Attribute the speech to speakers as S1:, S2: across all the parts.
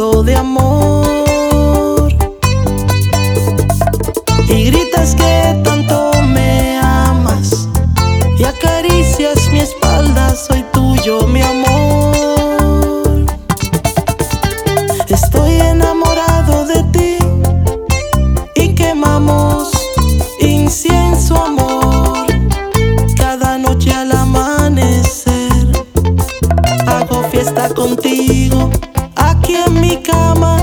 S1: de amor. Y gritas que tanto me amas y acaricias mi espalda, soy tuyo, mi amor. Estoy enamorado de ti y quemamos incienso amor cada noche al amanecer. Hago fiesta contigo aquí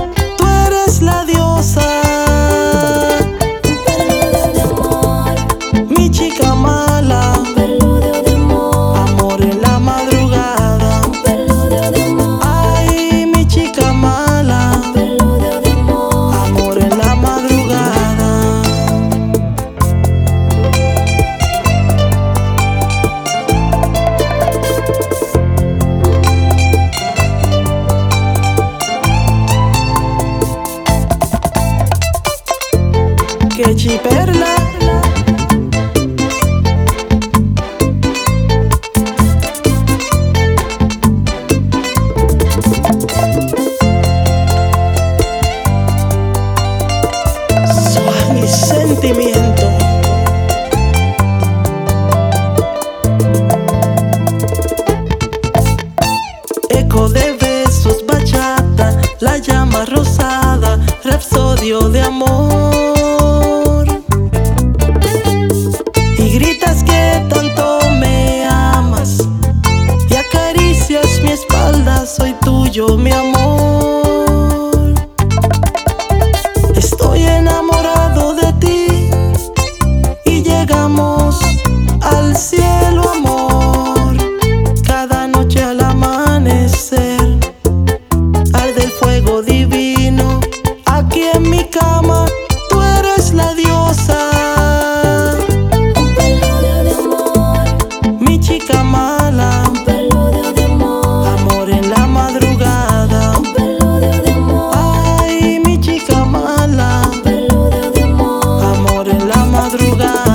S1: sentimiento. Eco de besos, bachata, la llama rosada, rapsodio de amor. Divino. Aquí en mi cama tú eres la diosa. Mi chica mala, amor en la madrugada. Ay, mi chica mala, amor en la madrugada.